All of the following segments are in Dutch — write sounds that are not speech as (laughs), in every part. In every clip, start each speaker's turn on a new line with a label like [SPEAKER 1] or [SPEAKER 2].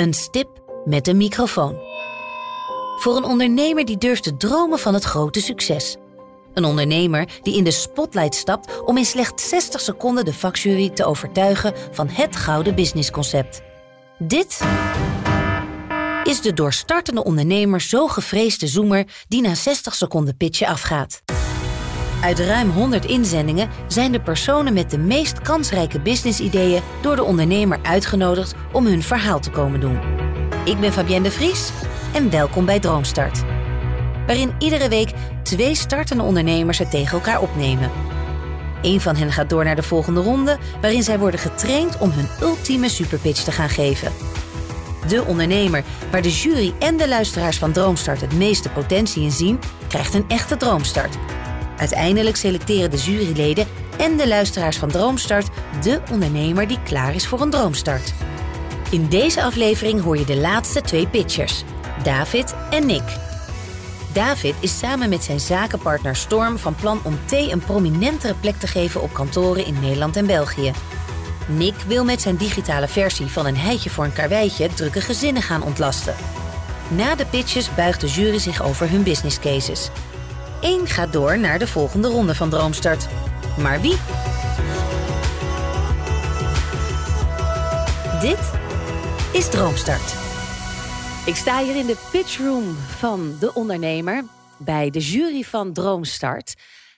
[SPEAKER 1] Een stip met een microfoon. Voor een ondernemer die durft te dromen van het grote succes. Een ondernemer die in de spotlight stapt om in slechts 60 seconden de vakjury te overtuigen van het gouden businessconcept. Dit is de door startende ondernemer zo gevreesde zoemer die na 60 seconden pitchen afgaat. Uit ruim 100 inzendingen zijn de personen met de meest kansrijke businessideeën door de ondernemer uitgenodigd om hun verhaal te komen doen. Ik ben Fabienne de Vries en welkom bij Droomstart. Waarin iedere week twee startende ondernemers het tegen elkaar opnemen. Eén van hen gaat door naar de volgende ronde, waarin zij worden getraind om hun ultieme superpitch te gaan geven. De ondernemer, waar de jury en de luisteraars van Droomstart het meeste potentie in zien, krijgt een echte droomstart. Uiteindelijk selecteren de juryleden en de luisteraars van Droomstart de ondernemer die klaar is voor een droomstart. In deze aflevering hoor je de laatste twee pitchers, David en Nick. David is samen met zijn zakenpartner Storm van plan om thee een prominentere plek te geven op kantoren in Nederland en België. Nick wil met zijn digitale versie van een heitje voor een karweitje drukke gezinnen gaan ontlasten. Na de pitches buigt de jury zich over hun business cases. Eén gaat door naar de volgende ronde van Droomstart. Maar wie? Dit is Droomstart. Ik sta hier in de pitchroom van de ondernemer bij de jury van Droomstart.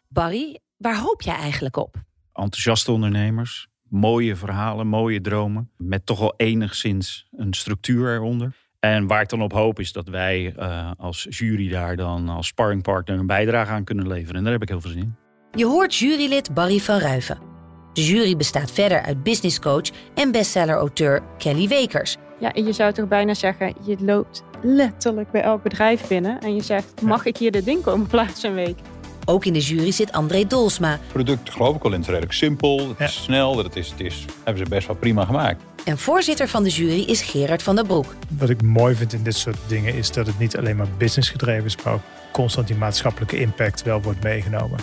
[SPEAKER 1] Barry, waar hoop jij eigenlijk op?
[SPEAKER 2] Enthousiaste ondernemers, mooie verhalen, mooie dromen. Met toch wel enigszins een structuur eronder. En waar ik dan op hoop is dat wij uh, als jury daar dan als sparringpartner een bijdrage aan kunnen leveren. En daar heb ik heel veel zin in.
[SPEAKER 1] Je hoort jurylid Barry van Ruiven. De jury bestaat verder uit businesscoach en bestseller-auteur Kelly Wekers.
[SPEAKER 3] Ja, en je zou toch bijna zeggen, je loopt letterlijk bij elk bedrijf binnen en je zegt, mag ik hier dit ding komen plaatsen een week?
[SPEAKER 1] Ook in de jury zit André Dolsma.
[SPEAKER 4] Het product geloof ik al in het redelijk simpel, het is ja. snel, het is, het is, hebben ze best wel prima gemaakt.
[SPEAKER 1] En voorzitter van de jury is Gerard van der Broek.
[SPEAKER 5] Wat ik mooi vind in dit soort dingen is dat het niet alleen maar business gedreven is, maar ook constant die maatschappelijke impact wel wordt meegenomen.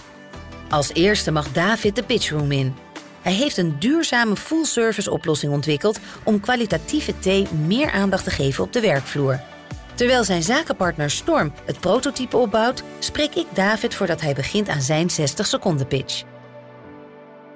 [SPEAKER 1] Als eerste mag David de pitchroom in. Hij heeft een duurzame full-service oplossing ontwikkeld om kwalitatieve thee meer aandacht te geven op de werkvloer. Terwijl zijn zakenpartner Storm het prototype opbouwt, spreek ik David voordat hij begint aan zijn 60 seconden pitch.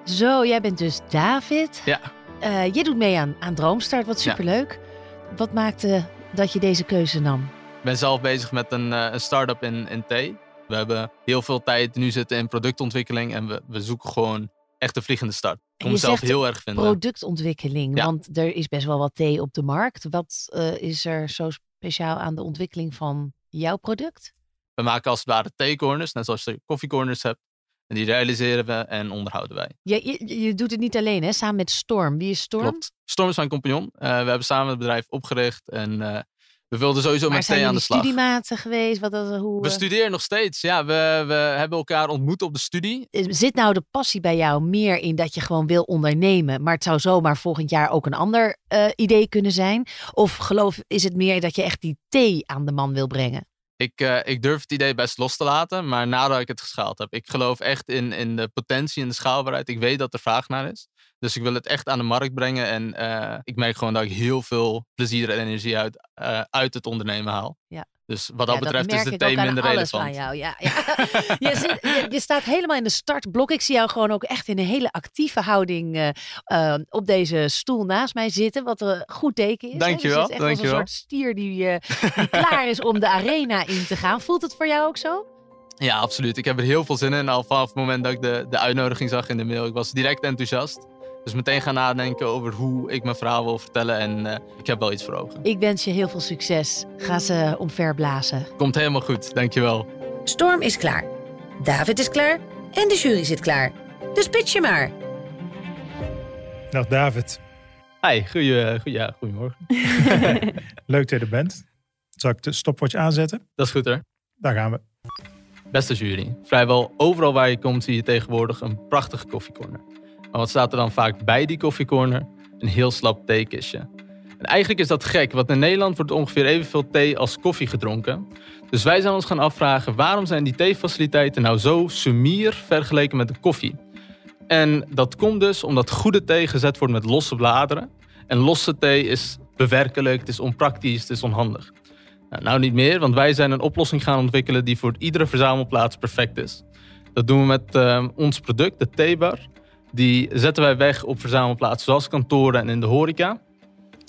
[SPEAKER 1] Zo, jij bent dus David.
[SPEAKER 6] Ja.
[SPEAKER 1] Uh, je doet mee aan, aan Droomstart, wat superleuk. Ja. Wat maakte dat je deze keuze nam?
[SPEAKER 6] Ik ben zelf bezig met een, uh, een start-up in, in thee. We hebben heel veel tijd nu zitten in productontwikkeling en we, we zoeken gewoon echt een vliegende start. Ik
[SPEAKER 1] je
[SPEAKER 6] mezelf heel erg vinden.
[SPEAKER 1] Productontwikkeling, ja. want er is best wel wat thee op de markt. Wat uh, is er zo speciaal aan de ontwikkeling van jouw product?
[SPEAKER 6] We maken als het ware theecorners, net zoals je koffiecorners hebt. En die realiseren we en onderhouden wij.
[SPEAKER 1] Ja, je, je, doet het niet alleen, hè? Samen met Storm. Wie is Storm?
[SPEAKER 6] Klopt. Storm is mijn compagnon. Uh, we hebben samen het bedrijf opgericht en uh, we wilden sowieso
[SPEAKER 1] maar
[SPEAKER 6] met thee aan de slag.
[SPEAKER 1] Zijn studiematen geweest? Wat, hoe,
[SPEAKER 6] we studeren nog steeds. Ja, we, we hebben elkaar ontmoet op de studie.
[SPEAKER 1] Zit nou de passie bij jou meer in dat je gewoon wil ondernemen, maar het zou zomaar volgend jaar ook een ander uh, idee kunnen zijn? Of geloof is het meer dat je echt die thee aan de man wil brengen?
[SPEAKER 6] Ik, uh, ik durf het idee best los te laten, maar nadat ik het geschaald heb. Ik geloof echt in, in de potentie en de schaalbaarheid. Ik weet dat er vraag naar is. Dus ik wil het echt aan de markt brengen. En uh, ik merk gewoon dat ik heel veel plezier en energie uit, uh, uit het ondernemen haal.
[SPEAKER 1] Ja.
[SPEAKER 6] Dus wat dat
[SPEAKER 1] ja,
[SPEAKER 6] betreft
[SPEAKER 1] dat
[SPEAKER 6] is de thee minder relevant.
[SPEAKER 1] Van jou. Ja, ja. (laughs) je, zit, je, je, staat helemaal in de startblok. Ik zie jou gewoon ook echt in een hele actieve houding uh, uh, op deze stoel naast mij zitten. Wat een goed teken is.
[SPEAKER 6] Dankjewel.
[SPEAKER 1] Je zit echt
[SPEAKER 6] dankjewel.
[SPEAKER 1] als een soort stier die, uh, die (laughs) klaar is om de arena in te gaan. Voelt het voor jou ook zo?
[SPEAKER 6] Ja, absoluut. Ik heb er heel veel zin in. Al vanaf het moment dat ik de, de uitnodiging zag in de mail. Ik was direct enthousiast. Dus meteen gaan nadenken over hoe ik mijn verhaal wil vertellen. En uh, ik heb wel iets voor ogen.
[SPEAKER 1] Ik wens je heel veel succes. Ga ze omverblazen.
[SPEAKER 6] Komt helemaal goed, dankjewel.
[SPEAKER 1] Storm is klaar. David is klaar. En de jury zit klaar. Dus pitch je maar.
[SPEAKER 5] Dag David.
[SPEAKER 6] Hi, goeie, goeie, ja, goedemorgen. (laughs) (laughs)
[SPEAKER 5] Leuk dat je er bent. Zal ik de stopwatch aanzetten?
[SPEAKER 6] Dat is goed hoor.
[SPEAKER 5] Daar gaan we.
[SPEAKER 6] Beste jury, vrijwel overal waar je komt zie je tegenwoordig een prachtige koffiecorner. Maar wat staat er dan vaak bij die koffiecorner? Een heel slap theekistje. En eigenlijk is dat gek, want in Nederland wordt ongeveer evenveel thee als koffie gedronken. Dus wij zijn ons gaan afvragen waarom zijn die theefaciliteiten nou zo sumier vergeleken met de koffie? En dat komt dus omdat goede thee gezet wordt met losse bladeren. En losse thee is onbewerkelijk, het is onpraktisch, het is onhandig. Nou, nou niet meer, want wij zijn een oplossing gaan ontwikkelen die voor iedere verzamelplaats perfect is. Dat doen we met uh, ons product, de T-bar. Die zetten wij weg op verzamelplaatsen zoals kantoren en in de horeca.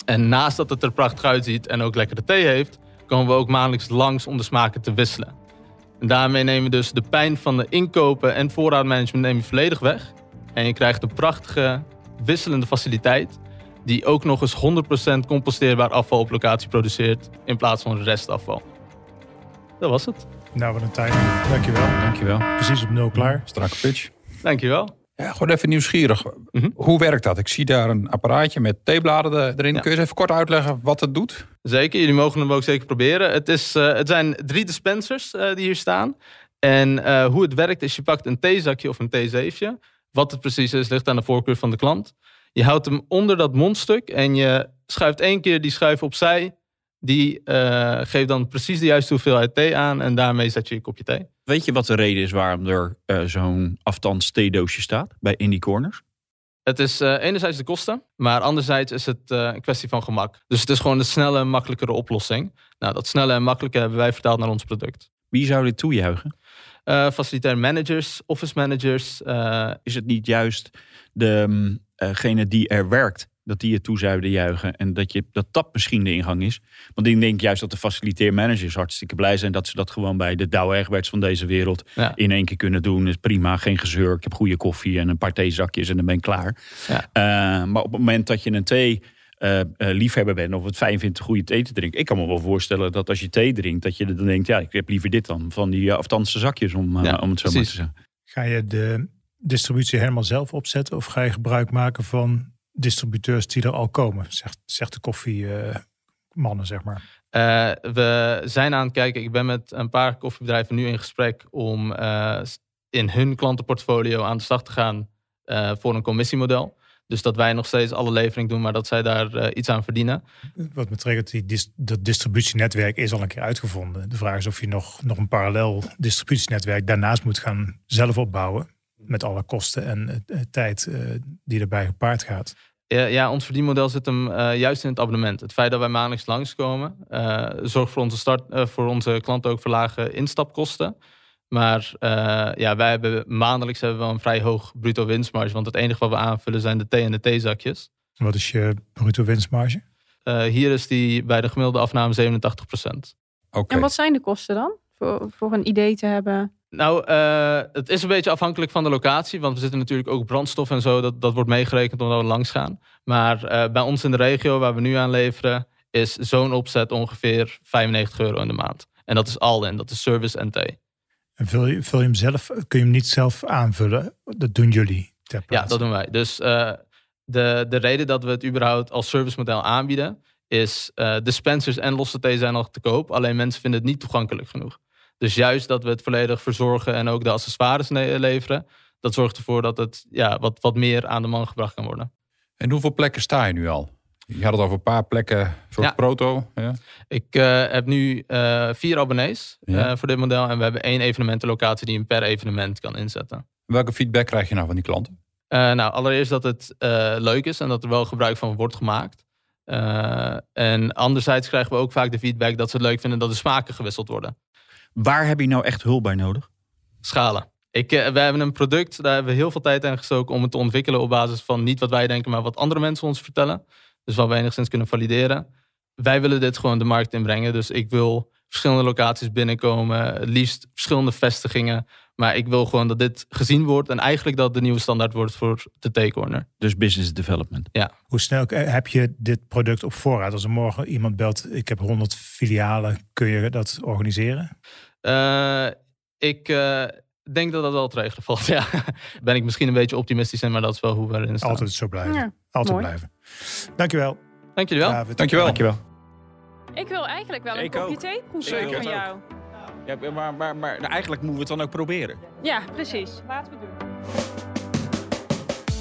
[SPEAKER 6] En naast dat het er prachtig uitziet en ook lekkere thee heeft, komen we ook maandelijks langs om de smaken te wisselen. En daarmee nemen we dus de pijn van de inkopen en voorraadmanagement nemen we volledig weg. En je krijgt een prachtige wisselende faciliteit die ook nog eens 100% composteerbaar afval op locatie produceert in plaats van restafval. Dat was het.
[SPEAKER 5] Nou, wat een tijd. Dankjewel.
[SPEAKER 2] Dankjewel.
[SPEAKER 5] Precies op nul klaar.
[SPEAKER 4] Strakke pitch.
[SPEAKER 6] Dankjewel.
[SPEAKER 4] Ja, gewoon even nieuwsgierig.
[SPEAKER 6] Mhm.
[SPEAKER 4] Hoe werkt dat? Ik zie daar een apparaatje met theebladen erin.
[SPEAKER 6] Ja.
[SPEAKER 4] Kun je eens even kort uitleggen wat het doet?
[SPEAKER 6] Zeker, jullie mogen hem ook zeker proberen. Het, is, eh, het zijn drie dispensers eh, die hier staan. En eh, hoe het werkt is, je pakt een theezakje of een theezeefje. Wat het precies is, ligt aan de voorkeur van de klant. Je houdt hem onder dat mondstuk en je schuift één keer die schuif opzij. Die geeft dan precies de juiste hoeveelheid thee aan en daarmee zet je je kopje thee.
[SPEAKER 2] Weet je wat de reden is waarom er eh, zo'n afstands theedoosje staat bij Indie Corners?
[SPEAKER 6] Het is eh, enerzijds de kosten, maar anderzijds is het eh, een kwestie van gemak. Dus het is gewoon een snelle en makkelijkere oplossing. Nou, dat snelle en makkelijke hebben wij vertaald naar ons product.
[SPEAKER 2] Wie zou dit toejuichen?
[SPEAKER 6] Eh facilitair managers, office managers.
[SPEAKER 2] Is het niet juist degene die er werkt, dat die het toe zouden juichen en dat, je, dat dat misschien de ingang is? Want ik denk juist dat de facilitair managers hartstikke blij zijn dat ze dat gewoon bij de Douwe Egberts van deze wereld
[SPEAKER 6] Ja.
[SPEAKER 2] in één keer kunnen doen. Is prima, geen gezeur. Ik heb goede koffie en een paar theezakjes en dan ben ik klaar.
[SPEAKER 6] Ja.
[SPEAKER 2] Eh, maar op het moment dat je een thee eh, eh, liefhebber bent of het fijn vindt goede thee te drinken. Ik kan me wel voorstellen dat als je thee drinkt, dat je dan denkt, ja, ik heb liever dit dan van die uh, afstandse zakjes om, uh,
[SPEAKER 6] Ja,
[SPEAKER 2] om het zo maar te zeggen.
[SPEAKER 5] Ga je de distributie helemaal zelf opzetten of ga je gebruik maken van distributeurs die er al komen? Zegt, zegt de koffiemannen, zeg maar.
[SPEAKER 6] Eh, we zijn aan het kijken. Ik ben met een paar koffiebedrijven nu in gesprek om eh, in hun klantenportfolio aan de slag te gaan eh, voor een commissiemodel. Dus dat wij nog steeds alle levering doen, maar dat zij daar iets aan verdienen.
[SPEAKER 5] Wat betreft die dis- dat distributienetwerk is al een keer uitgevonden. De vraag is of je nog, nog een parallel distributienetwerk daarnaast moet gaan zelf opbouwen. Met alle kosten en eh, eh, tijd eh, die erbij gepaard gaat.
[SPEAKER 6] Ja, ja, ons verdienmodel zit hem eh, juist in het abonnement. Het feit dat wij maandelijks langskomen, eh zorgt voor onze, start, voor onze klanten ook voor lage instapkosten. Maar eh, ja, wij hebben maandelijks hebben we wel een vrij hoog bruto winstmarge. Want het enige wat we aanvullen zijn de thee en de theezakjes.
[SPEAKER 5] Wat is je bruto winstmarge?
[SPEAKER 6] Eh, hier is die bij de gemiddelde afname 87
[SPEAKER 4] Oké.
[SPEAKER 3] En wat zijn de kosten dan? Voor, voor een idee te hebben.
[SPEAKER 6] Nou, eh, het is een beetje afhankelijk van de locatie. Want we zitten natuurlijk ook brandstof en zo. Dat, dat wordt meegerekend omdat we langs gaan. Maar eh, bij ons in de regio waar we nu aan leveren... is zo'n opzet ongeveer 95 euro in de maand. En dat is al in. Dat is service en thee.
[SPEAKER 5] En vul je, vul je hem zelf, kun je hem niet zelf aanvullen? Dat doen jullie ter
[SPEAKER 6] Ja,
[SPEAKER 5] plaatse.
[SPEAKER 6] dat doen wij. Dus eh, de, de reden dat we het überhaupt als servicemodel aanbieden... is dispensers en losse thee zijn al te koop. Alleen mensen vinden het niet toegankelijk genoeg. Dus juist dat we het volledig verzorgen en ook de accessoires leveren... dat zorgt ervoor dat het ja, wat, wat meer aan de man gebracht kan worden.
[SPEAKER 4] En hoeveel plekken sta je nu al? Je had het over een paar plekken, soort
[SPEAKER 6] Ja.
[SPEAKER 4] proto. Ja.
[SPEAKER 6] Ik eh, heb nu eh, vier abonnees
[SPEAKER 4] Ja.
[SPEAKER 6] eh, voor dit model. En we hebben één evenementenlocatie die hem per evenement kan inzetten.
[SPEAKER 4] Welke feedback krijg je nou van die klanten?
[SPEAKER 6] Nou, allereerst dat het leuk is en dat er wel gebruik van wordt gemaakt. En anderzijds krijgen we ook vaak de feedback dat ze het leuk vinden dat de smaken gewisseld worden.
[SPEAKER 2] Waar heb je nou echt hulp bij nodig?
[SPEAKER 6] Schalen. Ik, eh, we hebben een product, daar hebben we heel veel tijd in gestoken om het te ontwikkelen op basis van niet wat wij denken, maar wat andere mensen ons vertellen. Dus wat we enigszins kunnen valideren. Wij willen dit gewoon de markt inbrengen. Dus ik wil verschillende locaties binnenkomen, het liefst verschillende vestigingen. Maar ik wil gewoon dat dit gezien wordt en eigenlijk dat de nieuwe standaard wordt voor de T-corner.
[SPEAKER 2] Dus business development.
[SPEAKER 5] Hoe snel eh, heb je dit product op voorraad? Als er morgen iemand belt, ik heb 100 filialen, kun je dat organiseren?
[SPEAKER 6] Eh, ik eh, denk dat dat wel te regelen valt. (laughs) Ja. Ben ik misschien een beetje optimistisch in, maar dat is wel hoe we erin staan.
[SPEAKER 5] Altijd zo blijven.
[SPEAKER 3] Ja,
[SPEAKER 5] Altijd
[SPEAKER 3] mooi.
[SPEAKER 5] blijven. Dankjewel.
[SPEAKER 6] Dank jullie wel.
[SPEAKER 5] David.
[SPEAKER 4] Dankjewel.
[SPEAKER 2] Dankjewel.
[SPEAKER 3] Ik wil eigenlijk wel een
[SPEAKER 2] Ik
[SPEAKER 3] kopje
[SPEAKER 2] ook.
[SPEAKER 3] thee proeven
[SPEAKER 2] Zeker.
[SPEAKER 3] van jou.
[SPEAKER 2] Ja, maar, maar, maar eigenlijk moeten we het dan ook proberen.
[SPEAKER 3] Ja, precies. Laten we doen.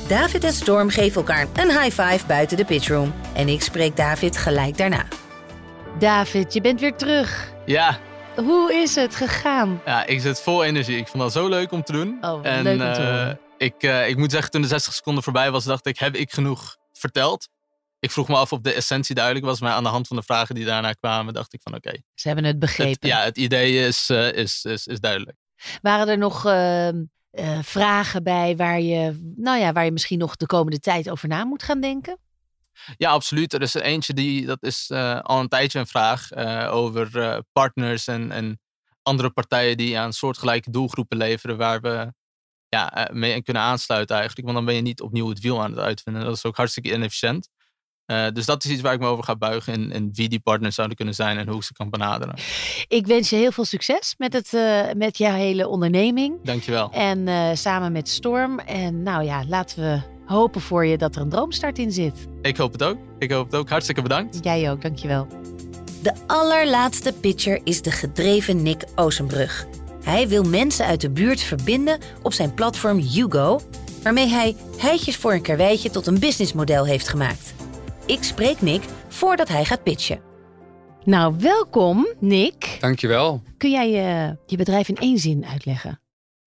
[SPEAKER 1] David en Storm geven elkaar een high five buiten de pitchroom. En ik spreek David gelijk daarna.
[SPEAKER 7] David, je bent weer terug.
[SPEAKER 6] Ja,
[SPEAKER 7] Hoe is het gegaan?
[SPEAKER 6] ja, ik zit vol energie. Ik vond dat zo leuk om te doen.
[SPEAKER 7] Oh,
[SPEAKER 6] en
[SPEAKER 7] leuk om te
[SPEAKER 6] eh,
[SPEAKER 7] horen.
[SPEAKER 6] ik, eh, ik moet zeggen, toen de 60 seconden voorbij was, dacht ik, heb ik genoeg verteld? ik vroeg me af of de essentie duidelijk was, maar aan de hand van de vragen die daarna kwamen, dacht ik van oké.
[SPEAKER 7] Ze hebben het begrepen.
[SPEAKER 6] het- ja, het idee is, eh, is, is, is duidelijk.
[SPEAKER 7] Waren er nog ehm, eh, vragen bij waar je, nou ja, waar je misschien nog de komende tijd over na moet gaan denken?
[SPEAKER 6] Ja, absoluut. Er is er eentje die, dat is eh, al een tijdje een vraag eh, over eh, partners en, en andere partijen die aan soortgelijke doelgroepen leveren waar we ja, mee kunnen aansluiten eigenlijk. Want dan ben je niet opnieuw het wiel aan het uitvinden. Dat is ook hartstikke inefficiënt. Dus dat is iets waar ik me over ga buigen in, wie die partners zouden kunnen zijn en hoe ik ze kan benaderen.
[SPEAKER 7] Ik wens je heel veel succes met, het, met jouw hele onderneming.
[SPEAKER 6] Dankjewel.
[SPEAKER 7] En samen met Storm. En nou ja, laten we hopen voor je dat er een droomstart in zit.
[SPEAKER 6] Ik hoop het ook. Ik hoop het ook. Hartstikke bedankt.
[SPEAKER 7] Jij ook, dankjewel.
[SPEAKER 1] De allerlaatste pitcher is de gedreven Nick Ozenbrug. Hij wil mensen uit de buurt verbinden op zijn platform Hugo, waarmee hij heitjes voor een karweitje tot een businessmodel heeft gemaakt. Ik spreek Nick voordat hij gaat pitchen.
[SPEAKER 7] Nou, welkom, Nick.
[SPEAKER 8] Dankjewel.
[SPEAKER 7] Kun jij je, je bedrijf in één zin uitleggen?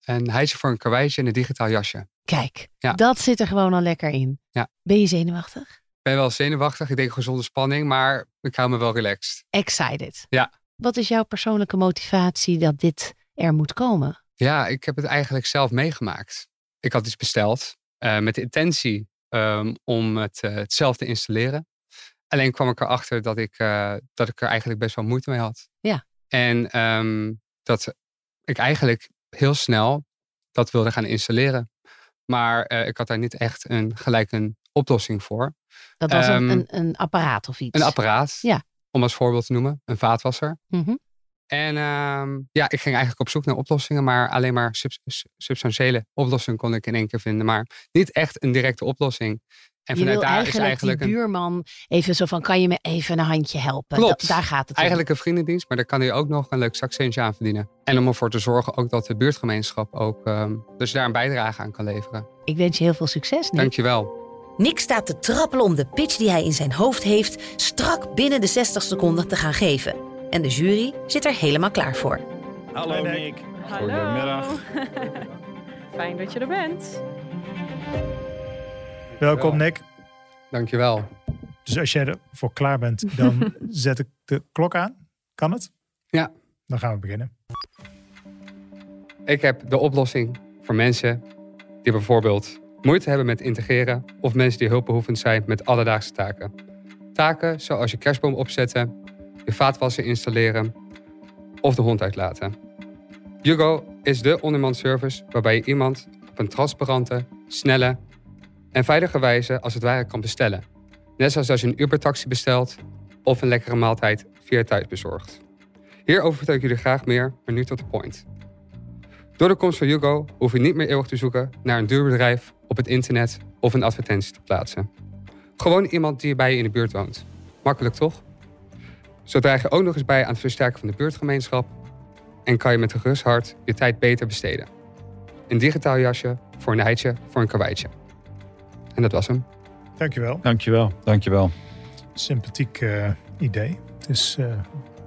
[SPEAKER 8] Een hijsje voor een karweitje en een digitaal jasje.
[SPEAKER 7] Kijk,
[SPEAKER 8] Ja.
[SPEAKER 7] dat zit er gewoon al lekker in.
[SPEAKER 8] Ja.
[SPEAKER 7] Ben je zenuwachtig?
[SPEAKER 8] Ik ben wel zenuwachtig. Ik denk gezonde spanning, maar ik hou me wel relaxed.
[SPEAKER 7] Excited.
[SPEAKER 8] Ja.
[SPEAKER 7] Wat is jouw persoonlijke motivatie dat dit er moet komen?
[SPEAKER 8] Ja, ik heb het eigenlijk zelf meegemaakt. Ik had iets besteld eh, met de intentie ehm, om het, eh, het zelf te installeren. Alleen kwam ik erachter dat ik, eh, dat ik er eigenlijk best wel moeite mee had.
[SPEAKER 7] Ja.
[SPEAKER 8] En ehm, dat ik eigenlijk heel snel dat wilde gaan installeren. Maar eh, ik had daar niet echt een, gelijk een oplossing voor.
[SPEAKER 7] Dat was een,
[SPEAKER 8] Ehm,
[SPEAKER 7] een, een apparaat of iets.
[SPEAKER 8] Een apparaat,
[SPEAKER 7] Ja.
[SPEAKER 8] om als voorbeeld te noemen. Een vaatwasser.
[SPEAKER 7] Mhm.
[SPEAKER 8] En ehm, ja, ik ging eigenlijk op zoek naar oplossingen, maar alleen maar substantiële oplossingen kon ik in één keer vinden, maar niet echt een directe oplossing. En
[SPEAKER 7] je
[SPEAKER 8] vanuit
[SPEAKER 7] wil
[SPEAKER 8] daar
[SPEAKER 7] eigenlijk,
[SPEAKER 8] is eigenlijk
[SPEAKER 7] die
[SPEAKER 8] een,
[SPEAKER 7] buurman even zo van, kan je me even een handje helpen?
[SPEAKER 8] Klopt.
[SPEAKER 7] Da- daar gaat het om.
[SPEAKER 8] eigenlijk een vriendendienst, maar daar kan hij ook nog een leuk zakcentje aan verdienen. En om ervoor te zorgen ook dat de buurtgemeenschap ook, ehm, dus daar een bijdrage aan kan leveren.
[SPEAKER 7] Ik wens je heel veel succes, Nick.
[SPEAKER 8] Dankjewel.
[SPEAKER 1] Nick staat te trappelen om de pitch die hij in zijn hoofd heeft strak binnen de 60 seconden te gaan geven. En de jury zit er helemaal klaar voor.
[SPEAKER 2] Hallo
[SPEAKER 5] Hi, Nick.
[SPEAKER 2] Nick.
[SPEAKER 3] Hallo.
[SPEAKER 2] Goedemiddag. (laughs)
[SPEAKER 3] Fijn dat je er bent.
[SPEAKER 5] Welkom Nick.
[SPEAKER 8] Dankjewel.
[SPEAKER 5] Dus als jij ervoor klaar bent, dan (laughs) zet ik de klok aan. Kan het?
[SPEAKER 8] Ja.
[SPEAKER 5] Dan gaan we beginnen.
[SPEAKER 8] Ik heb de oplossing voor mensen die bijvoorbeeld moeite hebben met integreren of mensen die hulpbehoevend zijn met alledaagse taken. Taken zoals je kerstboom opzetten, je vaatwasser installeren of de hond uitlaten. Hugo is de ondermansservice waarbij je iemand op een transparante, snelle en veilige wijze als het ware kan bestellen. Net zoals als je een Uber-taxi bestelt of een lekkere maaltijd via thuis bezorgt. Hierover vertel ik jullie graag meer, maar nu tot de point. Door de komst van Hugo hoef je niet meer eeuwig te zoeken naar een duur bedrijf op het internet of een advertentie te plaatsen. Gewoon iemand die bij je in de buurt woont. Makkelijk toch? Zo draag je ook nog eens bij aan het versterken van de buurtgemeenschap en kan je met een gerust hart je tijd beter besteden. Een digitaal jasje voor een heidje voor een karweitje. En dat was hem.
[SPEAKER 5] Dankjewel.
[SPEAKER 2] Dankjewel.
[SPEAKER 4] Dankjewel.
[SPEAKER 5] Sympathiek eh, idee. Het, is, eh,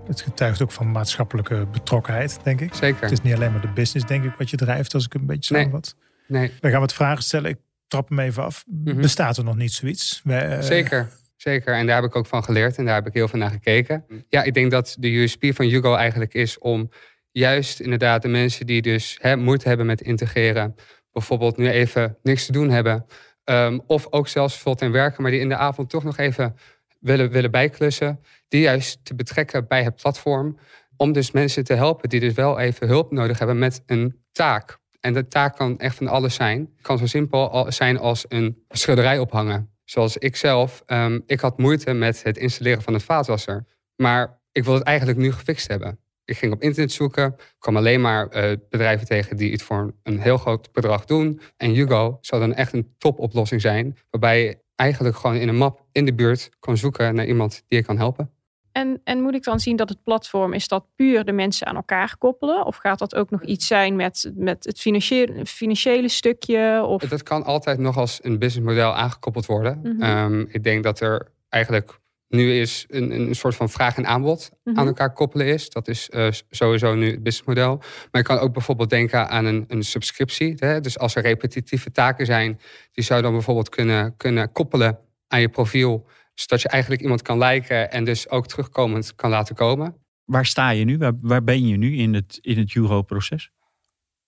[SPEAKER 5] het getuigt ook van maatschappelijke betrokkenheid, denk ik.
[SPEAKER 8] Zeker.
[SPEAKER 5] Het is niet alleen maar de business, denk ik, wat je drijft, als ik een beetje
[SPEAKER 8] Nee.
[SPEAKER 5] samenvat.
[SPEAKER 8] Nee,
[SPEAKER 5] We gaan wat vragen stellen. Ik trap hem even af.
[SPEAKER 8] Mhm.
[SPEAKER 5] Bestaat er nog niet zoiets? Wij, eh,
[SPEAKER 8] Zeker, zeker. En daar heb ik ook van geleerd en daar heb ik heel veel naar gekeken. Ja, ik denk dat de USP van Hugo eigenlijk is om juist inderdaad de mensen die dus hè, moeite hebben met integreren, bijvoorbeeld nu even niks te doen hebben, ehm, of ook zelfs en werken, maar die in de avond toch nog even willen, willen bijklussen, die juist te betrekken bij het platform, om dus mensen te helpen die dus wel even hulp nodig hebben met een taak. En de taak kan echt van alles zijn. Het kan zo simpel zijn als een schilderij ophangen. Zoals ik zelf, ehm, ik had moeite met het installeren van een vaatwasser. Maar ik wil het eigenlijk nu gefixt hebben. Ik ging op internet zoeken, kwam alleen maar eh, bedrijven tegen die het voor een heel groot bedrag doen. En Hugo zou dan echt een topoplossing zijn, waarbij je eigenlijk gewoon in een map in de buurt kan zoeken naar iemand die je kan helpen.
[SPEAKER 3] En, en moet ik dan zien dat het platform, is dat puur de mensen aan elkaar koppelen? Of gaat dat ook nog iets zijn met, met het financiële, financiële stukje? Of...
[SPEAKER 8] Dat kan altijd nog als een businessmodel aangekoppeld worden.
[SPEAKER 3] Mhm.
[SPEAKER 8] Ehm, ik denk dat er eigenlijk nu is een, een soort van vraag en aanbod
[SPEAKER 3] Mhm.
[SPEAKER 8] aan elkaar koppelen is. Dat is eh, sowieso nu het businessmodel. Maar je kan ook bijvoorbeeld denken aan een, een subscriptie. Hè? Dus als er repetitieve taken zijn, die zou je dan bijvoorbeeld kunnen, kunnen koppelen aan je profiel Zodat je eigenlijk iemand kan lijken en dus ook terugkomend kan laten komen.
[SPEAKER 2] Waar sta je nu? Waar, waar ben je nu in het, in het Jugo-proces?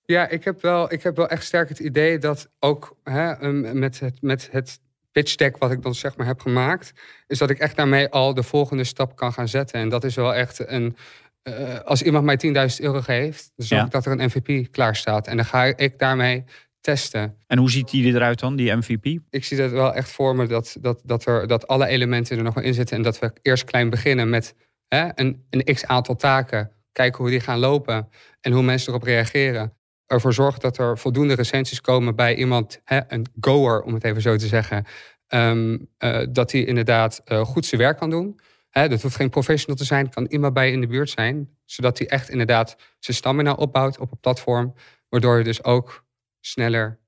[SPEAKER 8] Ja, ik heb, wel, ik heb wel echt sterk het idee dat ook hè, met, het, met het pitch deck wat ik dan zeg maar heb gemaakt, is dat ik echt daarmee al de volgende stap kan gaan zetten. En dat is wel echt een. eh, als iemand mij 10.000 euro geeft, dan zorg
[SPEAKER 2] Ja.
[SPEAKER 8] ik dat er een MVP klaar staat. En dan ga ik daarmee testen.
[SPEAKER 2] En hoe ziet die eruit dan, die MVP?
[SPEAKER 8] Ik zie dat wel echt voor me dat, dat, dat, er, dat alle elementen er nog wel in zitten. En dat we eerst klein beginnen met hè, een, een x aantal taken. Kijken hoe die gaan lopen en hoe mensen erop reageren. Ervoor zorgen dat er voldoende recensies komen bij iemand, hè, een goer om het even zo te zeggen. Ehm, eh, dat hij inderdaad eh, goed zijn werk kan doen. Hè, dat hoeft geen professional te zijn, kan iemand bij in de buurt zijn. Zodat hij echt inderdaad zijn stamina opbouwt op een platform. Waardoor je dus ook sneller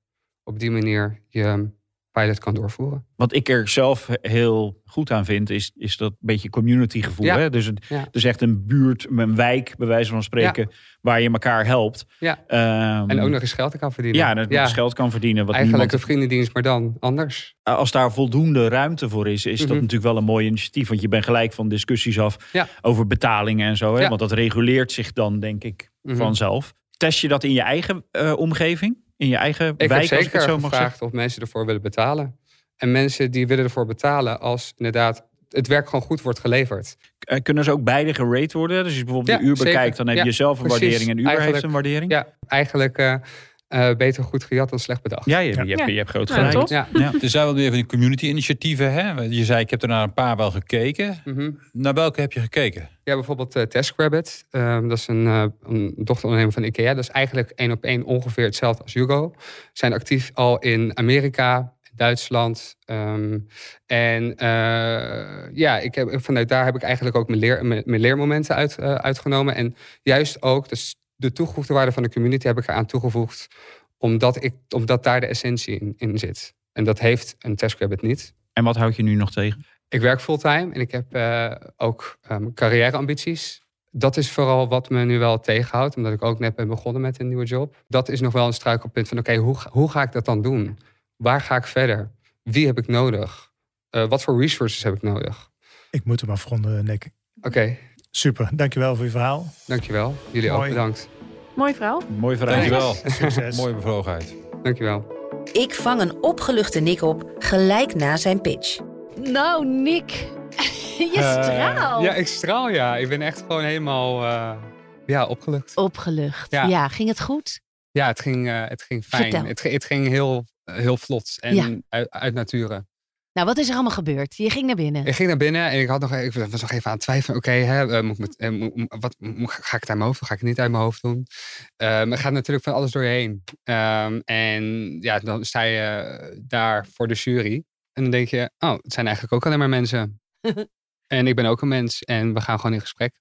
[SPEAKER 8] op die manier je pilot kan doorvoeren.
[SPEAKER 2] Wat ik er zelf heel goed aan vind, is, is dat beetje community gevoel.
[SPEAKER 8] Ja.
[SPEAKER 2] Hè? Dus, het,
[SPEAKER 8] Ja.
[SPEAKER 2] dus echt een buurt, een wijk, bij wijze van spreken, waar je elkaar helpt.
[SPEAKER 8] Ja.
[SPEAKER 2] Ehm,
[SPEAKER 8] En ook nog eens geld kan verdienen.
[SPEAKER 2] ja, dat ja. geld kan verdienen. Wat
[SPEAKER 8] Eigenlijk
[SPEAKER 2] niemand,
[SPEAKER 8] een vriendendienst, maar dan anders.
[SPEAKER 2] als daar voldoende ruimte voor is, is dat
[SPEAKER 8] Mhm.
[SPEAKER 2] natuurlijk wel een mooi initiatief. Want je bent gelijk van discussies af over betalingen en zo. Hè? Want dat reguleert zich dan, denk ik,
[SPEAKER 8] Mhm.
[SPEAKER 2] vanzelf. Test je dat in je eigen eh, omgeving? In je eigen
[SPEAKER 8] Ik
[SPEAKER 2] wijk,
[SPEAKER 8] heb zeker
[SPEAKER 2] zo zeggen?
[SPEAKER 8] gevraagd of mensen ervoor willen betalen. En mensen die willen ervoor betalen als inderdaad het werk gewoon goed wordt geleverd.
[SPEAKER 2] Eh, kunnen ze ook beide gerate worden? Dus als je bijvoorbeeld
[SPEAKER 8] Ja, zeker.
[SPEAKER 2] bekijkt, dan heb
[SPEAKER 8] Ja,
[SPEAKER 2] je zelf een
[SPEAKER 8] precies.
[SPEAKER 2] waardering en Uber heeft
[SPEAKER 8] Eigenlijk-
[SPEAKER 2] een waardering.
[SPEAKER 8] Ja, eigenlijk eh, eh, beter goed gejat dan slecht bedacht.
[SPEAKER 2] Ja, je, je, hebt, je hebt groot gelijk.
[SPEAKER 8] Ja.
[SPEAKER 2] Ja.
[SPEAKER 4] Er zijn wel weer van die community-initiatieven. Hè? Je zei, ik heb er naar een paar wel gekeken.
[SPEAKER 8] Mhm.
[SPEAKER 4] Naar welke heb je gekeken?
[SPEAKER 8] Ja, bijvoorbeeld eh TaskRabbit. Ehm, dat is een, eh, een dochteronderneming van IKEA. Dat is eigenlijk één op één ongeveer hetzelfde als Hugo. Zijn actief al in Amerika, Duitsland. ehm, en eh, ja, ik heb, vanuit daar heb ik eigenlijk ook mijn, leer, mijn, mijn leermomenten uit, eh, uitgenomen. En juist ook dus de toegevoegde waarde van de community heb ik eraan toegevoegd. Omdat, ik, omdat daar de essentie in, in zit. En dat heeft een TaskRabbit niet.
[SPEAKER 2] En wat houd je nu nog tegen?
[SPEAKER 8] Ik werk fulltime en ik heb eh, ook um, carrièreambities. Dat is vooral wat me nu wel tegenhoudt, omdat ik ook net ben begonnen met een nieuwe job. Dat is nog wel een struikelpunt van, oké, hoe, ga- hoe ga ik dat dan doen? Waar ga ik verder? Wie heb ik nodig? Eh, wat voor resources heb ik nodig?
[SPEAKER 5] Ik moet hem afronden, Nick.
[SPEAKER 8] Oké,
[SPEAKER 5] Super, dankjewel voor je verhaal.
[SPEAKER 8] dankjewel. Jullie
[SPEAKER 5] Mooi.
[SPEAKER 8] ook bedankt.
[SPEAKER 3] Mooi verhaal.
[SPEAKER 2] Mooi verhaal.
[SPEAKER 4] Dankjewel.
[SPEAKER 5] Succes.
[SPEAKER 4] Mooie bevlogenheid.
[SPEAKER 8] Dankjewel.
[SPEAKER 1] Ik vang een opgeluchte Nick op gelijk na zijn pitch.
[SPEAKER 7] Nou, Nick. (laughs) Je straalt.
[SPEAKER 8] ja, ik straal ja. Ik ben echt gewoon helemaal eh, ja, opgelucht.
[SPEAKER 7] Opgelucht.
[SPEAKER 8] Ja.
[SPEAKER 7] Ja. ging het goed?
[SPEAKER 8] Ja, het ging, eh, het ging fijn. Het, ging- het ging heel, heel vlot en
[SPEAKER 7] Ja.
[SPEAKER 8] uit, uit nature.
[SPEAKER 7] Nou, wat is er allemaal gebeurd? Je ging naar binnen.
[SPEAKER 8] Ik ging naar binnen en ik, had nog, ik was nog even aan het twijfelen. Oké, moet ik met- wat, ga ik het uit mijn hoofd doen? Ga ik het niet uit mijn hoofd doen? Ehm er gaat natuurlijk van alles doorheen. Ehm, en ja, dan sta je daar voor de jury. En dan denk je, oh, het zijn eigenlijk ook alleen maar mensen. (laughs) en ik ben ook een mens en we gaan gewoon in gesprek.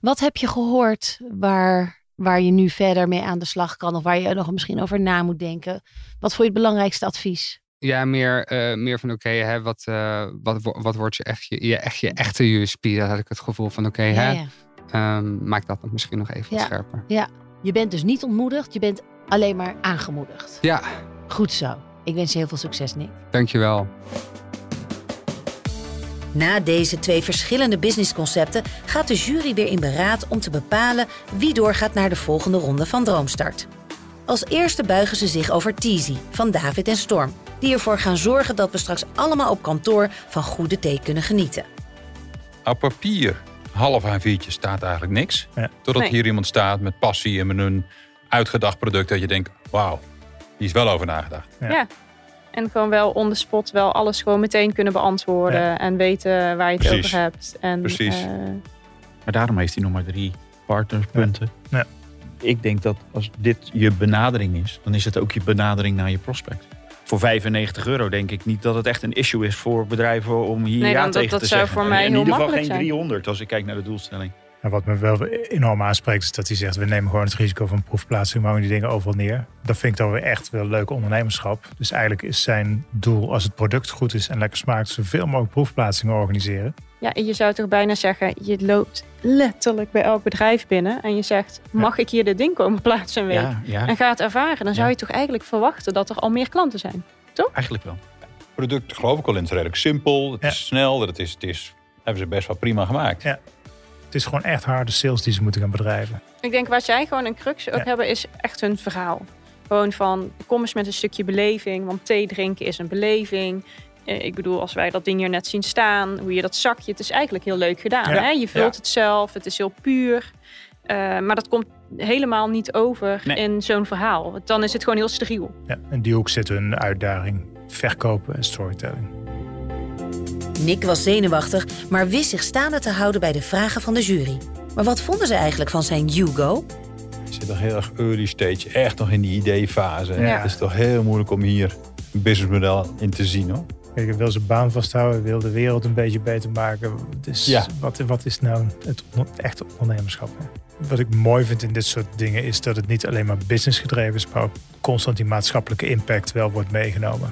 [SPEAKER 7] Wat heb je gehoord waar, waar je nu verder mee aan de slag kan? Of waar je nog misschien over na moet denken? Wat vond je het belangrijkste advies?
[SPEAKER 8] Ja, meer, eh, meer van oké, hè, wat, eh, wat, wat wordt je echt je, je, echt je echte USP? Daar had ik het gevoel van oké,
[SPEAKER 7] Ja,
[SPEAKER 8] hè,
[SPEAKER 7] ja.
[SPEAKER 8] ehm, maak dat dan misschien nog even wat
[SPEAKER 7] Ja.
[SPEAKER 8] scherper.
[SPEAKER 7] Je bent dus niet ontmoedigd, je bent alleen maar aangemoedigd.
[SPEAKER 8] Ja,
[SPEAKER 7] Goed zo. Ik wens je heel veel succes, Nick.
[SPEAKER 8] dankjewel.
[SPEAKER 1] Na deze twee verschillende businessconcepten gaat de jury weer in beraad om te bepalen wie doorgaat naar de volgende ronde van Droomstart. Als eerste buigen ze zich over Teasy van David en Storm, die ervoor gaan zorgen dat we straks allemaal op kantoor van goede thee kunnen genieten.
[SPEAKER 4] Op papier, half A4'tje, staat eigenlijk niks.
[SPEAKER 5] Ja.
[SPEAKER 4] Totdat
[SPEAKER 3] Nee.
[SPEAKER 4] hier iemand staat met passie en met een uitgedacht product. Dat je denkt, wauw, die is wel over nagedacht.
[SPEAKER 5] Ja.
[SPEAKER 3] Ja. En gewoon wel on the spot wel alles gewoon meteen kunnen beantwoorden. En weten waar je het
[SPEAKER 4] Precies.
[SPEAKER 3] over hebt. En,
[SPEAKER 4] Precies.
[SPEAKER 3] eh,
[SPEAKER 2] Maar daarom heeft hij nog maar drie partnerpunten.
[SPEAKER 5] Ja.
[SPEAKER 2] Ik denk dat als dit je benadering is, dan is het ook je benadering naar je prospect. Voor 95 euro denk ik niet dat het echt een issue is voor bedrijven om hier
[SPEAKER 3] Nee,
[SPEAKER 2] ja
[SPEAKER 3] dat-
[SPEAKER 2] tegen
[SPEAKER 3] dat
[SPEAKER 2] te
[SPEAKER 3] zou
[SPEAKER 2] zeggen.
[SPEAKER 3] voor mij
[SPEAKER 2] in ieder geval geen
[SPEAKER 3] zijn.
[SPEAKER 2] 300 als ik kijk naar de doelstelling.
[SPEAKER 5] En wat me wel enorm aanspreekt is dat hij zegt... we nemen gewoon het risico van proefplaatsing... maar we die dingen overal neer. Dat vind ik dan weer echt wel leuk ondernemerschap. Dus eigenlijk is zijn doel, als het product goed is en lekker smaakt... zoveel mogelijk proefplaatsingen organiseren.
[SPEAKER 3] ja, en je zou toch bijna zeggen, je loopt letterlijk bij elk bedrijf binnen. En je zegt, mag ik hier dit ding komen plaatsen een week?
[SPEAKER 2] Ja, ja,
[SPEAKER 3] En ga het ervaren. Dan zou je toch eigenlijk verwachten dat er al meer klanten zijn.
[SPEAKER 2] eigenlijk wel.
[SPEAKER 4] product geloof ik al in. Het is redelijk simpel, het
[SPEAKER 5] Ja.
[SPEAKER 4] is snel, het is, het is, hebben ze best wel prima gemaakt.
[SPEAKER 5] Ja. Het is gewoon echt harde sales die ze moeten gaan bedrijven.
[SPEAKER 3] Ik denk wat jij gewoon een crux ook
[SPEAKER 5] Ja.
[SPEAKER 3] hebben is echt hun verhaal. Gewoon van kom eens met een stukje beleving, want thee drinken is een beleving. Eh, ik bedoel, als wij dat ding hier net zien staan, hoe je dat zakje, het is eigenlijk heel leuk gedaan.
[SPEAKER 5] Ja.
[SPEAKER 3] Hè? Je vult
[SPEAKER 4] Ja.
[SPEAKER 3] het zelf, het is heel puur. Eh, maar dat komt helemaal niet over
[SPEAKER 2] Nee.
[SPEAKER 3] in zo'n verhaal. Dan is het gewoon heel steriel.
[SPEAKER 5] Ja, in die hoek zit hun uitdaging. Verkopen en storytelling.
[SPEAKER 1] Nick was zenuwachtig, maar wist zich staande te houden bij de vragen van de jury. Maar wat vonden ze eigenlijk van zijn Hugo?
[SPEAKER 4] Het zit nog heel erg early stage, echt nog in die ideefase.
[SPEAKER 5] Ja.
[SPEAKER 4] Het is toch heel moeilijk om hier een businessmodel in te zien hoor.
[SPEAKER 5] Kijk, hij wil zijn baan vasthouden, wil de wereld een beetje beter maken. Dus
[SPEAKER 4] Ja.
[SPEAKER 5] wat, wat is nou het echte ondernemerschap? hè? Wat ik mooi vind in dit soort dingen is dat het niet alleen maar business gedreven is, maar ook constant die maatschappelijke impact wel wordt meegenomen.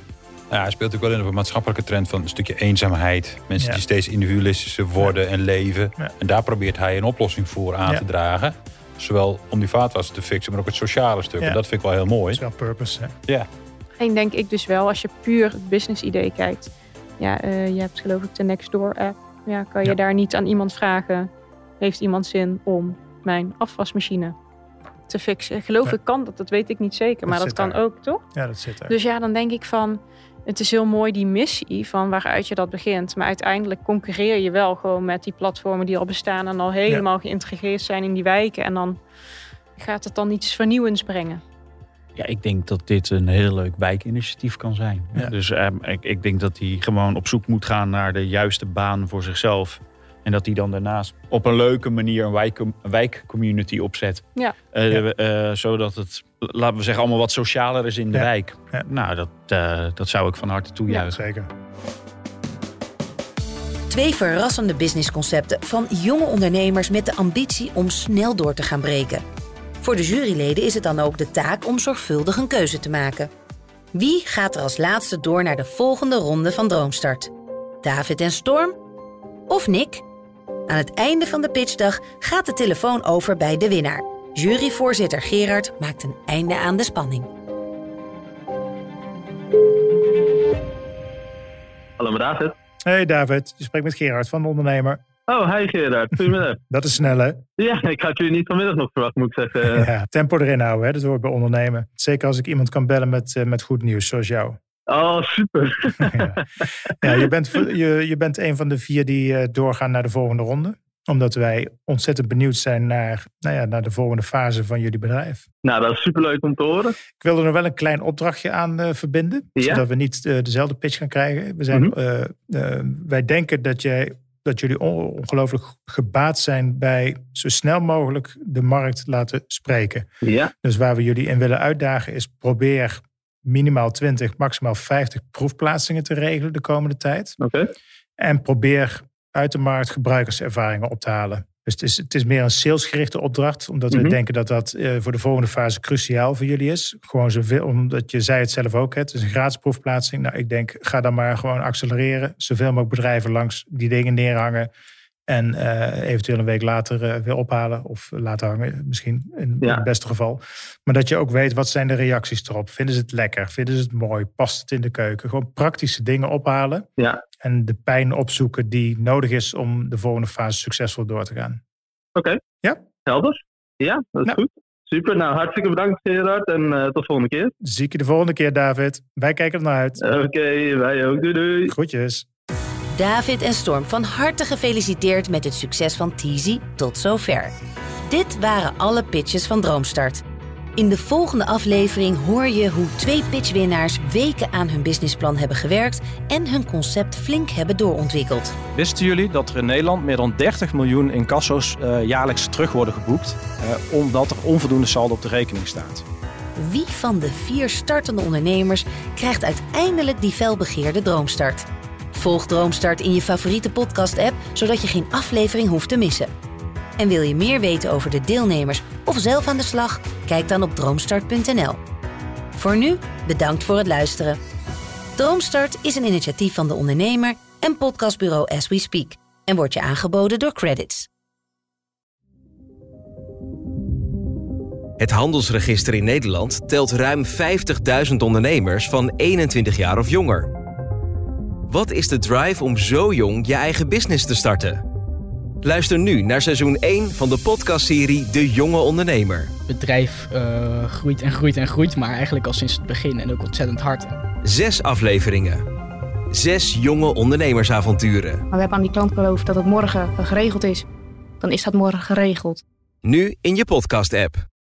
[SPEAKER 4] Ja, hij speelt ook wel in op een maatschappelijke trend van een stukje eenzaamheid. Mensen
[SPEAKER 5] Ja.
[SPEAKER 4] die steeds individualistischer worden en leven.
[SPEAKER 5] Ja.
[SPEAKER 4] En daar probeert hij een oplossing voor aan
[SPEAKER 5] Ja.
[SPEAKER 4] te dragen. Zowel om die vaatwasser te fixen, maar ook het sociale stuk.
[SPEAKER 5] Ja.
[SPEAKER 4] En dat vind ik wel heel
[SPEAKER 5] Dat
[SPEAKER 4] mooi.
[SPEAKER 5] is wel purpose. Hè?
[SPEAKER 4] Ja.
[SPEAKER 3] En denk ik dus wel, als je puur het business idee kijkt. Ja, eh, je hebt geloof ik de Nextdoor app. Ja, kan je
[SPEAKER 5] Ja.
[SPEAKER 3] daar niet aan iemand vragen. Heeft iemand zin om mijn afwasmachine te fixen? Geloof
[SPEAKER 5] Ja.
[SPEAKER 3] ik kan dat, dat weet ik niet zeker.
[SPEAKER 5] Dat
[SPEAKER 3] maar dat kan
[SPEAKER 5] daar.
[SPEAKER 3] ook, toch?
[SPEAKER 5] Ja, dat zit er.
[SPEAKER 3] Dus ja, dan denk ik van... Het is heel mooi die missie van waaruit je dat begint. Maar uiteindelijk concurreer je wel gewoon met die platformen die al bestaan... en al helemaal geïntegreerd zijn in die wijken. En dan gaat het dan iets vernieuwends brengen.
[SPEAKER 2] Ja, ik denk dat dit een heel leuk wijkinitiatief kan zijn.
[SPEAKER 5] Ja.
[SPEAKER 2] Dus ehm, ik, ik denk dat hij gewoon op zoek moet gaan naar de juiste baan voor zichzelf. En dat hij dan daarnaast op een leuke manier een, wijk, wijkcommunity opzet.
[SPEAKER 3] Ja.
[SPEAKER 2] Eh,
[SPEAKER 5] Ja.
[SPEAKER 2] eh, zodat het, laten we zeggen, allemaal wat socialer is in de
[SPEAKER 5] Ja.
[SPEAKER 2] wijk.
[SPEAKER 5] Ja.
[SPEAKER 2] Nou, dat, eh, dat zou ik van harte
[SPEAKER 5] ja,
[SPEAKER 2] toejuichen.
[SPEAKER 5] zeker.
[SPEAKER 1] Twee verrassende businessconcepten van jonge ondernemers met de ambitie om snel door te gaan breken. Voor de juryleden is het dan ook de taak om zorgvuldig een keuze te maken. Wie gaat er als laatste door naar de volgende ronde van Droomstart? David en Storm? Of Nick? Aan het einde van de pitchdag gaat de telefoon over bij de winnaar. Juryvoorzitter Gerard maakt een einde aan de spanning.
[SPEAKER 9] Hallo David.
[SPEAKER 5] Hey David, je spreekt met Gerard van de ondernemer.
[SPEAKER 9] Oh, hi Gerard. Goedemiddag. (laughs)
[SPEAKER 5] Dat is snel hè?
[SPEAKER 9] ja, ik had jullie niet vanmiddag nog verwacht, moet ik zeggen. (laughs)
[SPEAKER 5] Ja, tempo erin houden, hè? dat hoort bij ondernemen. Zeker als ik iemand kan bellen met, eh, met goed nieuws, zoals jou.
[SPEAKER 9] Oh, super. (laughs)
[SPEAKER 5] ja. Ja, je, bent, je, je bent een van de vier die eh, doorgaan naar de volgende ronde. Omdat wij ontzettend benieuwd zijn naar, nou ja, naar de volgende fase van jullie bedrijf.
[SPEAKER 9] nou, dat is super leuk om te horen.
[SPEAKER 5] Ik wil er nog wel een klein opdrachtje aan eh, verbinden.
[SPEAKER 9] Ja.
[SPEAKER 5] Zodat we niet eh, dezelfde pitch gaan krijgen. We zijn,
[SPEAKER 9] Mhm.
[SPEAKER 5] wij denken dat, jij, dat jullie on- ongelooflijk gebaat zijn bij zo snel mogelijk de markt laten spreken.
[SPEAKER 9] Ja,
[SPEAKER 5] Dus waar we jullie in willen uitdagen is probeer minimaal 20, maximaal 50 proefplaatsingen te regelen de komende tijd.
[SPEAKER 9] oké.
[SPEAKER 5] En probeer uit de markt gebruikerservaringen op te halen. Dus het is, het is meer een salesgerichte opdracht, omdat we
[SPEAKER 9] Mhm.
[SPEAKER 5] denken dat dat eh, voor de volgende fase cruciaal voor jullie is. Gewoon zoveel, omdat je zei het zelf ook, hè, het is een gratis proefplaatsing. Nou, ik denk, ga dan maar gewoon accelereren. Zoveel mogelijk bedrijven langs die dingen neerhangen. En eh, eventueel een week later eh, weer ophalen of laten hangen, misschien in,
[SPEAKER 9] Ja.
[SPEAKER 5] het beste geval. Maar dat je ook weet, wat zijn de reacties erop? Vinden ze het lekker? Vinden ze het mooi? Past het in de keuken? Gewoon praktische dingen ophalen.
[SPEAKER 9] Ja.
[SPEAKER 5] En de pijn opzoeken die nodig is om de volgende fase succesvol door te gaan.
[SPEAKER 9] Helder. Ja, dat is
[SPEAKER 5] Nou.
[SPEAKER 9] goed. Super. Nou, hartstikke bedankt Gerard en eh, tot de volgende keer.
[SPEAKER 5] Zie ik je de volgende keer, David. Wij kijken er naar uit.
[SPEAKER 9] Oké, wij ook. Doei doei.
[SPEAKER 5] Groetjes.
[SPEAKER 1] David en Storm, van harte gefeliciteerd met het succes van Teasy tot zover. Dit waren alle pitches van Droomstart. In de volgende aflevering hoor je hoe twee pitchwinnaars weken aan hun businessplan hebben gewerkt en hun concept flink hebben doorontwikkeld.
[SPEAKER 10] Wisten jullie dat er in Nederland meer dan 30 miljoen incasso's eh jaarlijks terug worden geboekt, eh, omdat er onvoldoende saldo op de rekening staat?
[SPEAKER 1] Wie van de vier startende ondernemers krijgt uiteindelijk die felbegeerde Droomstart? Volg Droomstart in je favoriete podcast-app, zodat je geen aflevering hoeft te missen. En wil je meer weten over de deelnemers of zelf aan de slag? Kijk dan op droomstart.nl. Voor nu, bedankt voor het luisteren. Droomstart is een initiatief van de ondernemer en podcastbureau As We Speak en wordt je aangeboden door Credits.
[SPEAKER 11] Het handelsregister in Nederland telt ruim 50.000 ondernemers van 21 jaar of jonger. Wat is de drive om zo jong je eigen business te starten? Luister nu naar seizoen 1 van de podcastserie De Jonge Ondernemer.
[SPEAKER 12] Het bedrijf uh, groeit en groeit en groeit, maar eigenlijk al sinds het begin en ook ontzettend hard.
[SPEAKER 11] Zes afleveringen. Zes jonge ondernemersavonturen.
[SPEAKER 13] Maar we hebben aan die klant beloofd dat het morgen geregeld is. Dan is dat morgen geregeld.
[SPEAKER 11] Nu in je podcast-app.